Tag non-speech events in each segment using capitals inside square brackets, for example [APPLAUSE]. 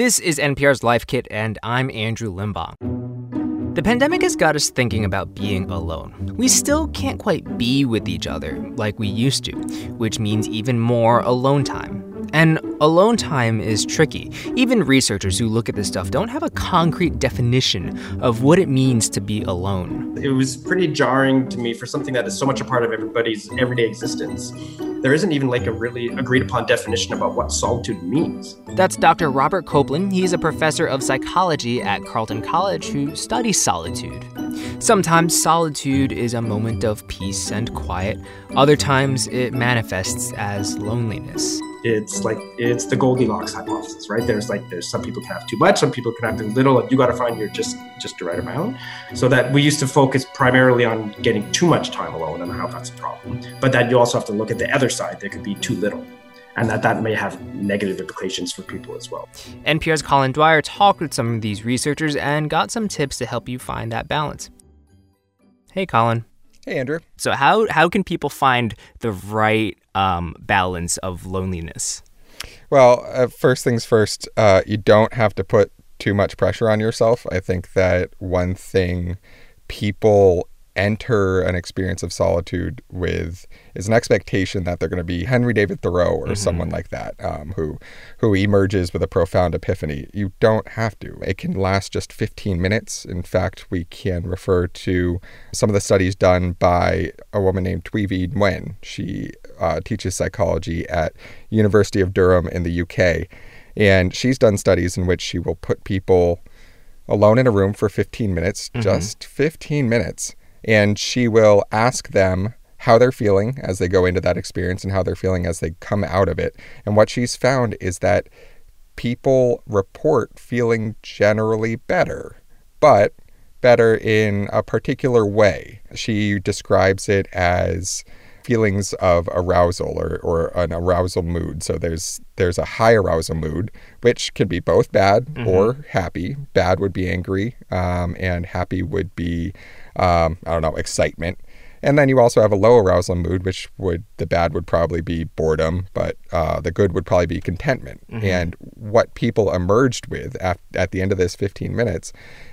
This is NPR's Life Kit, and I'm Andrew Limbong. The pandemic has got us thinking about being alone. We still can't quite be with each other like we used to, which means even more alone time. And alone time is tricky. Even researchers who look at this stuff don't have a concrete definition of what it means to be alone. It was pretty jarring to me for something that is so much a part of everybody's everyday existence. There isn't even like a really agreed upon definition about what solitude means. That's Dr. Robert Coplan. He's a professor of psychology at Carleton College who studies solitude. Sometimes solitude is a moment of peace and quiet, other times it manifests as loneliness it's like it's the Goldilocks hypothesis, right? There's like there's some people can have too much, some people can have too little, and you got to find your just just the right amount. So that we used to focus primarily on getting too much time alone and how that's a problem, but that you also have to look at the other side. There could be too little. And that that may have negative implications for people as well. NPR's Colin Dwyer talked with some of these researchers and got some tips to help you find that balance. Hey, Colin. Hey, Andrew. So how how can people find the right um, balance of loneliness? Well, uh, first things first, uh, you don't have to put too much pressure on yourself. I think that one thing people enter an experience of solitude with is an expectation that they're going to be Henry David Thoreau or mm-hmm. someone like that, um, who who emerges with a profound epiphany. You don't have to. It can last just 15 minutes. In fact, we can refer to some of the studies done by a woman named Vie Nguyen. She uh, teaches psychology at University of Durham in the UK, and she's done studies in which she will put people alone in a room for 15 minutes, mm-hmm. just 15 minutes and she will ask them how they're feeling as they go into that experience and how they're feeling as they come out of it. And what she's found is that people report feeling generally better, but better in a particular way. She describes it as feelings of arousal or, or an arousal mood. So there's there's a high arousal mood, which can be both bad mm-hmm. or happy. Bad would be angry, um, and happy would be um, I don't know, excitement. And then you also have a low arousal mood, which would the bad would probably be boredom, but uh, the good would probably be contentment. Mm-hmm. And what people emerged with at, at the end of this 15 minutes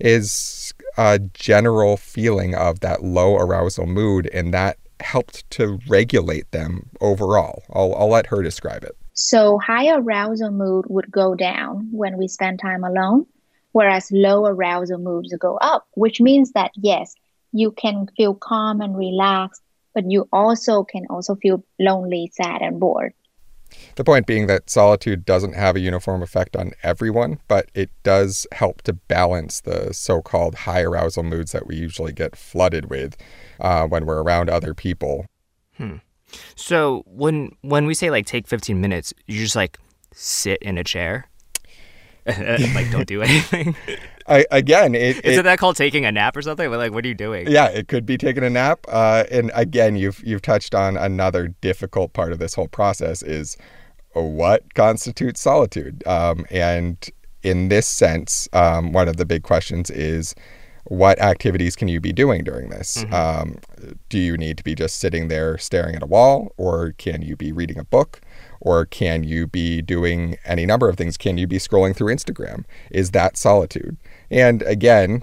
is a general feeling of that low arousal mood, and that helped to regulate them overall. I'll, I'll let her describe it. So, high arousal mood would go down when we spend time alone whereas low arousal moods go up, which means that yes, you can feel calm and relaxed, but you also can also feel lonely, sad, and bored. The point being that solitude doesn't have a uniform effect on everyone, but it does help to balance the so called high arousal moods that we usually get flooded with uh, when we're around other people. Hmm. So when when we say like take 15 minutes, you just like sit in a chair [LAUGHS] like don't do anything. [LAUGHS] I, again, it, isn't it, that called taking a nap or something? But Like, what are you doing? Yeah, it could be taking a nap. Uh, and again, you've you've touched on another difficult part of this whole process is what constitutes solitude. Um, and in this sense, um, one of the big questions is what activities can you be doing during this? Mm-hmm. Um, do you need to be just sitting there staring at a wall, or can you be reading a book? Or can you be doing any number of things? Can you be scrolling through Instagram? Is that solitude? And again,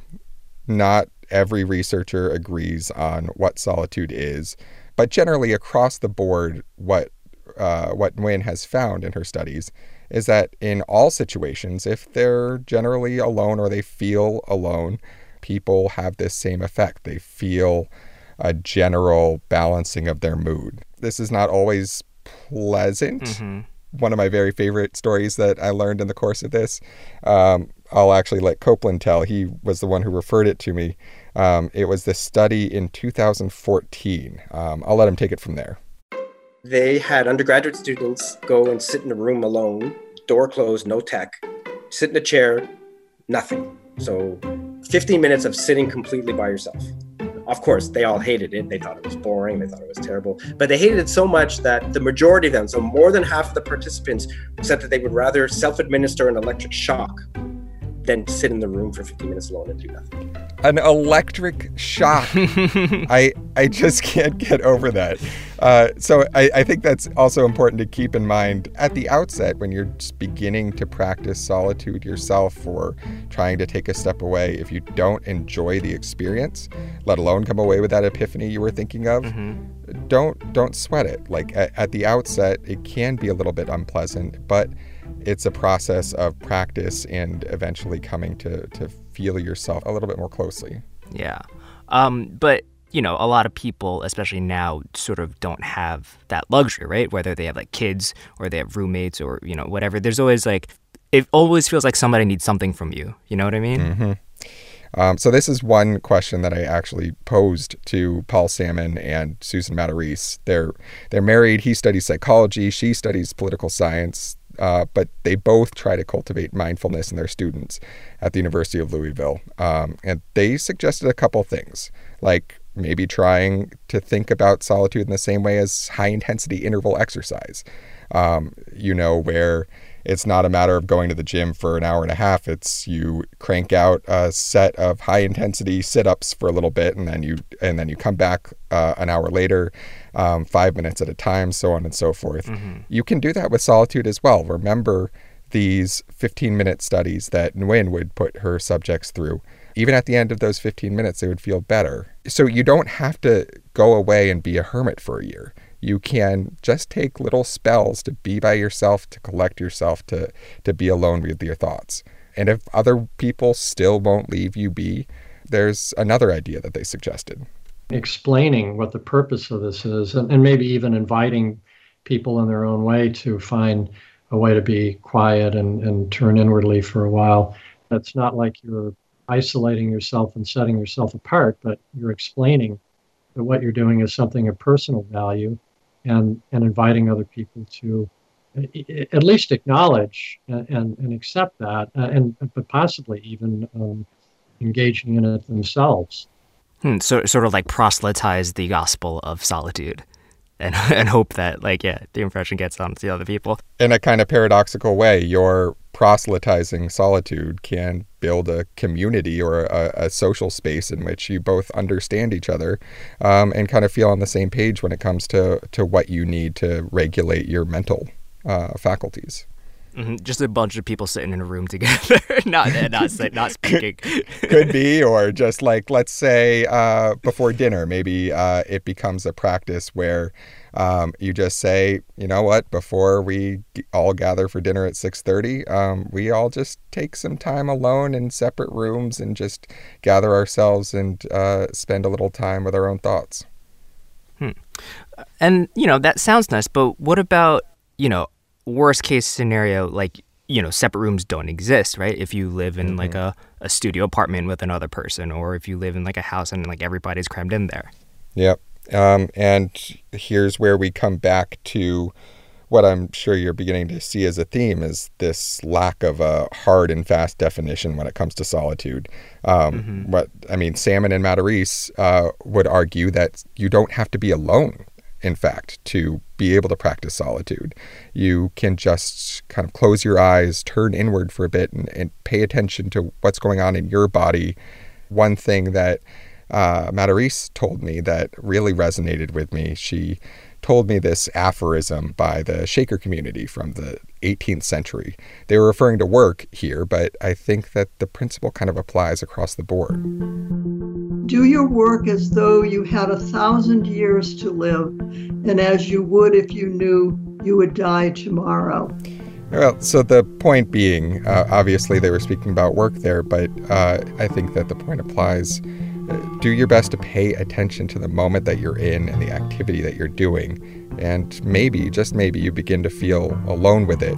not every researcher agrees on what solitude is, but generally across the board, what uh, what Nguyen has found in her studies is that in all situations, if they're generally alone or they feel alone, people have this same effect. They feel a general balancing of their mood. This is not always pleasant. Mm-hmm. One of my very favorite stories that I learned in the course of this, um, I'll actually let Coplan tell. He was the one who referred it to me. Um, it was this study in 2014. Um, I'll let him take it from there. They had undergraduate students go and sit in a room alone, door closed, no tech, sit in a chair, nothing. So 15 minutes of sitting completely by yourself. Of course, they all hated it. They thought it was boring. They thought it was terrible. But they hated it so much that the majority of them, so more than half of the participants, said that they would rather self administer an electric shock than sit in the room for 15 minutes alone and do nothing. an electric shock. [LAUGHS] I I just can't get over that. Uh, so I, I think that's also important to keep in mind at the outset when you're just beginning to practice solitude yourself or trying to take a step away. If you don't enjoy the experience, let alone come away with that epiphany you were thinking of, mm-hmm. don't don't sweat it. Like at, at the outset, it can be a little bit unpleasant, but it's a process of practice and eventually coming to to feel yourself a little bit more closely. Yeah. Um, but you know, a lot of people, especially now, sort of don't have that luxury, right? Whether they have like kids or they have roommates or, you know, whatever. There's always like, it always feels like somebody needs something from you. You know what I mean? Mm-hmm. Um, so this is one question that I actually posed to Paul Salmon and Susan Matarese. They're they're married. He studies psychology. She studies political science. Uh, but they both try to cultivate mindfulness in their students at the University of Louisville. Um, and they suggested a couple things, like maybe trying to think about solitude in the same way as high intensity interval exercise. Um, you know, where it's not a matter of going to the gym for an hour and a half. It's you crank out a set of high intensity sit ups for a little bit, and then you and then you come back uh, an hour later, um, five minutes at a time, so on and so forth. Mm-hmm. You can do that with solitude as well. Remember these 15 minute studies that Nguyen would put her subjects through. Even at the end of those 15 minutes, they would feel better. So you don't have to go away and be a hermit for a year you can just take little spells to be by yourself, to collect yourself, to, to be alone with your thoughts. And if other people still won't leave you be, there's another idea that they suggested. Explaining what the purpose of this is, and, and maybe even inviting people in their own way to find a way to be quiet and, and turn inwardly for a while. It's not like you're isolating yourself and setting yourself apart, but you're explaining that what you're doing is something of personal value and and inviting other people to at least acknowledge and, and, and accept that, uh, and but possibly even um, engaging in it themselves. Hmm, so sort of like proselytize the gospel of solitude. [LAUGHS] And, and hope that like yeah the impression gets on to the other people in a kind of paradoxical way you're proselytizing solitude can build a community or a, a, social space in which you both understand each other um, and kind of feel on the same page when it comes to, to what you need to regulate your mental uh, faculties. Mm-hmm. Just a bunch of people sitting in a room together, [LAUGHS] not not [LAUGHS] not speaking. Could be, or just like let's say uh, before dinner, maybe uh, it becomes a practice where um, you just say, you know what, before we all gather for dinner at six thirty, um, we all just take some time alone in separate rooms and just gather ourselves and uh, spend a little time with our own thoughts. Hmm. And you know that sounds nice, but what about you know worst case scenario, like you know, separate rooms don't exist, right? If you live in mm-hmm. like a, a studio apartment with another person, or if you live in like a house and like everybody's crammed in there. Yep. Um, and here's where we come back to what I'm sure you're beginning to see as a theme is this lack of a hard and fast definition when it comes to solitude. Um, mm-hmm. What I mean, Salmon and Matarese uh, would argue that you don't have to be alone in fact, to be able to practice solitude. You can just kind of close your eyes, turn inward for a bit, and, and pay attention to what's going on in your body. One thing that uh, Matarese told me that really resonated with me, she told me this aphorism by the Shaker community from the 18th century. They were referring to work here, but I think that the principle kind of applies across the board. Do your work as though you had a thousand years to live, and as you would if you knew you would die tomorrow. Well, so the point being, uh, obviously they were speaking about work there, but uh, I think that the point applies do your best to pay attention to the moment that you're in and the activity that you're doing. And maybe, just maybe, you begin to feel alone with it.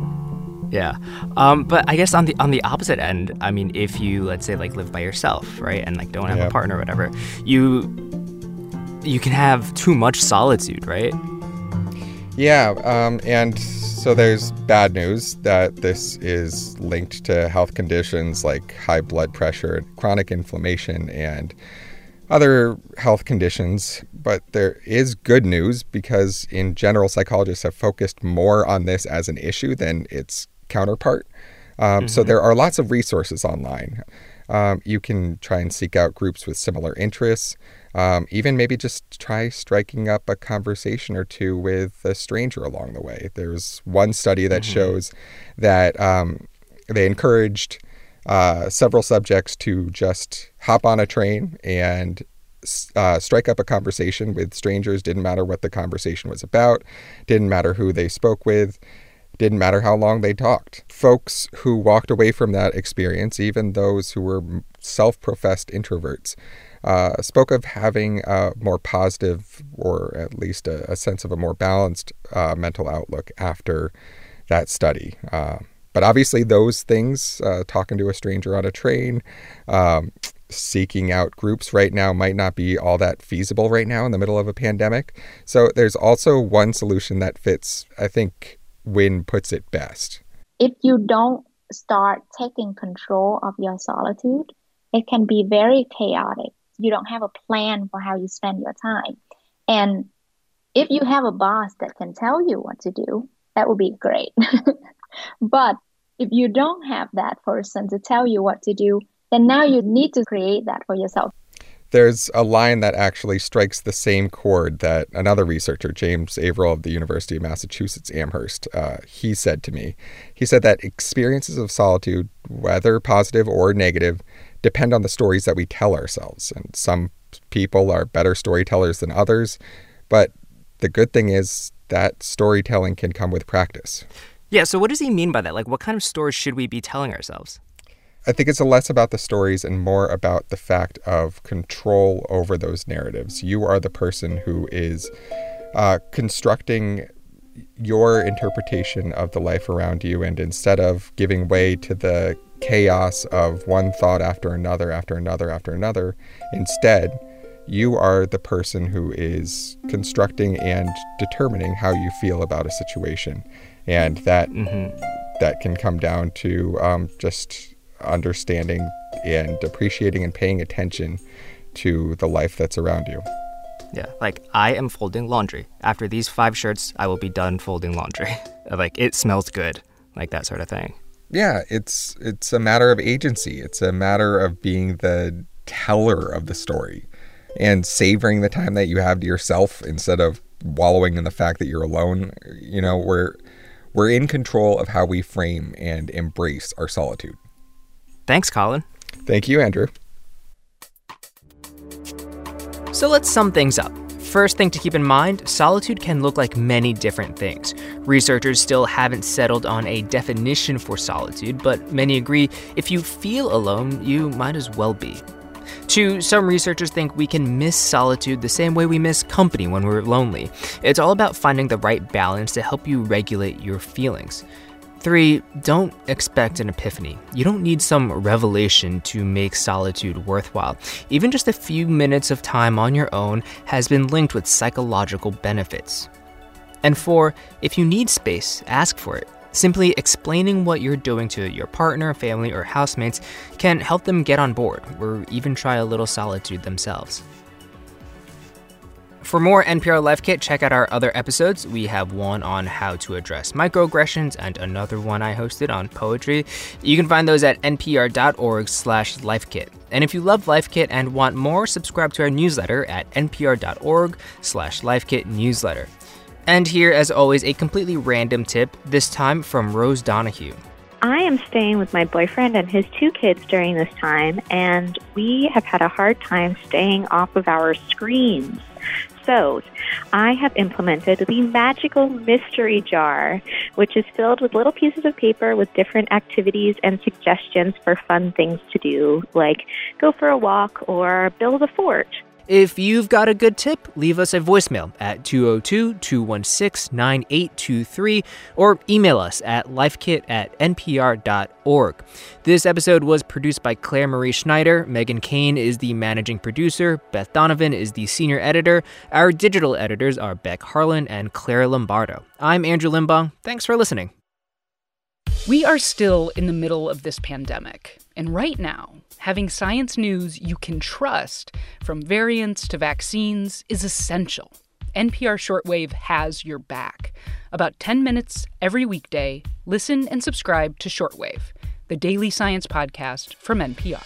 Yeah, um, but I guess on the on the opposite end, I mean, if you let's say like live by yourself, right, and like don't have a partner or whatever, you you can have too much solitude, right? Yeah, um, and so there's bad news that this is linked to health conditions like high blood pressure, chronic inflammation, and other health conditions. But there is good news because, in general, psychologists have focused more on this as an issue than its counterpart. Um, mm-hmm. So there are lots of resources online. Um, you can try and seek out groups with similar interests. Um, even maybe just try striking up a conversation or two with a stranger along the way. There's one study that mm-hmm. shows that um, they encouraged uh, several subjects to just hop on a train and uh, strike up a conversation with strangers. Didn't matter what the conversation was about, didn't matter who they spoke with, didn't matter how long they talked. Folks who walked away from that experience, even those who were self professed introverts, uh, spoke of having a more positive or at least a, a sense of a more balanced uh, mental outlook after that study. But obviously, those things, uh, talking to a stranger on a train, um, seeking out groups right now might not be all that feasible right now in the middle of a pandemic. So there's also one solution that fits, I think Nguyen puts it best. If you don't start taking control of your solitude, it can be very chaotic. You don't have a plan for how you spend your time. And if you have a boss that can tell you what to do, that would be great. [LAUGHS] but if you don't have that person to tell you what to do, then now you need to create that for yourself. There's a line that actually strikes the same chord that another researcher, James Averill of the University of Massachusetts Amherst, uh, he said to me. He said that experiences of solitude, whether positive or negative, depend on the stories that we tell ourselves. And some people are better storytellers than others, but the good thing is that storytelling can come with practice. Yeah, so what does he mean by that? Like, what kind of stories should we be telling ourselves? I think it's less about the stories and more about the fact of control over those narratives. You are the person who is uh, constructing your interpretation of the life around you, and instead of giving way to the chaos of one thought after another, after another, after another, instead, you are the person who is constructing and determining how you feel about a situation, and that mm-hmm. that can come down to um, just understanding and appreciating and paying attention to the life that's around you. Yeah, like I am folding laundry. After these five shirts, I will be done folding laundry. [LAUGHS] like it smells good, like that sort of thing. Yeah, it's it's a matter of agency. It's a matter of being the teller of the story and savoring the time that you have to yourself instead of wallowing in the fact that you're alone. You know, we're we're in control of how we frame and embrace our solitude. Thanks, Colin. Thank you, Andrew. So let's sum things up. First thing to keep in mind solitude can look like many different things. Researchers still haven't settled on a definition for solitude, but many agree if you feel alone, you might as well be. Two, some researchers think we can miss solitude the same way we miss company when we're lonely. It's all about finding the right balance to help you regulate your feelings. Three, don't expect an epiphany. You don't need some revelation to make solitude worthwhile. Even just a few minutes of time on your own has been linked with psychological benefits. And four, if you need space, ask for it. Simply explaining what you're doing to your partner, family, or housemates can help them get on board or even try a little solitude themselves. For more NPR Life Kit, check out our other episodes. We have one on how to address microaggressions and another one I hosted on poetry. You can find those at npr.org slash lifekit. And if you love Life Kit and want more, subscribe to our newsletter at npr.org slash lifekit newsletter. And here, as always, a completely random tip, this time from Rose Donahue. I am staying with my boyfriend and his two kids during this time, and we have had a hard time staying off of our screens. So, I have implemented the magical mystery jar, which is filled with little pieces of paper with different activities and suggestions for fun things to do, like go for a walk or build a fort. If you've got a good tip, leave us a voicemail at 202 216 9823 or email us at lifekit at npr.org. This episode was produced by Claire Marie Schneider. Meghan Keane is the managing producer. Beth Donovan is the senior editor. Our digital editors are Beck Harlan and Claire Lombardo. I'm Andrew Limbong. Thanks for listening. We are still in the middle of this pandemic. And right now, having science news you can trust, from variants to vaccines, is essential. NPR Shortwave has your back. About 10 minutes every weekday, listen and subscribe to Shortwave, the daily science podcast from NPR.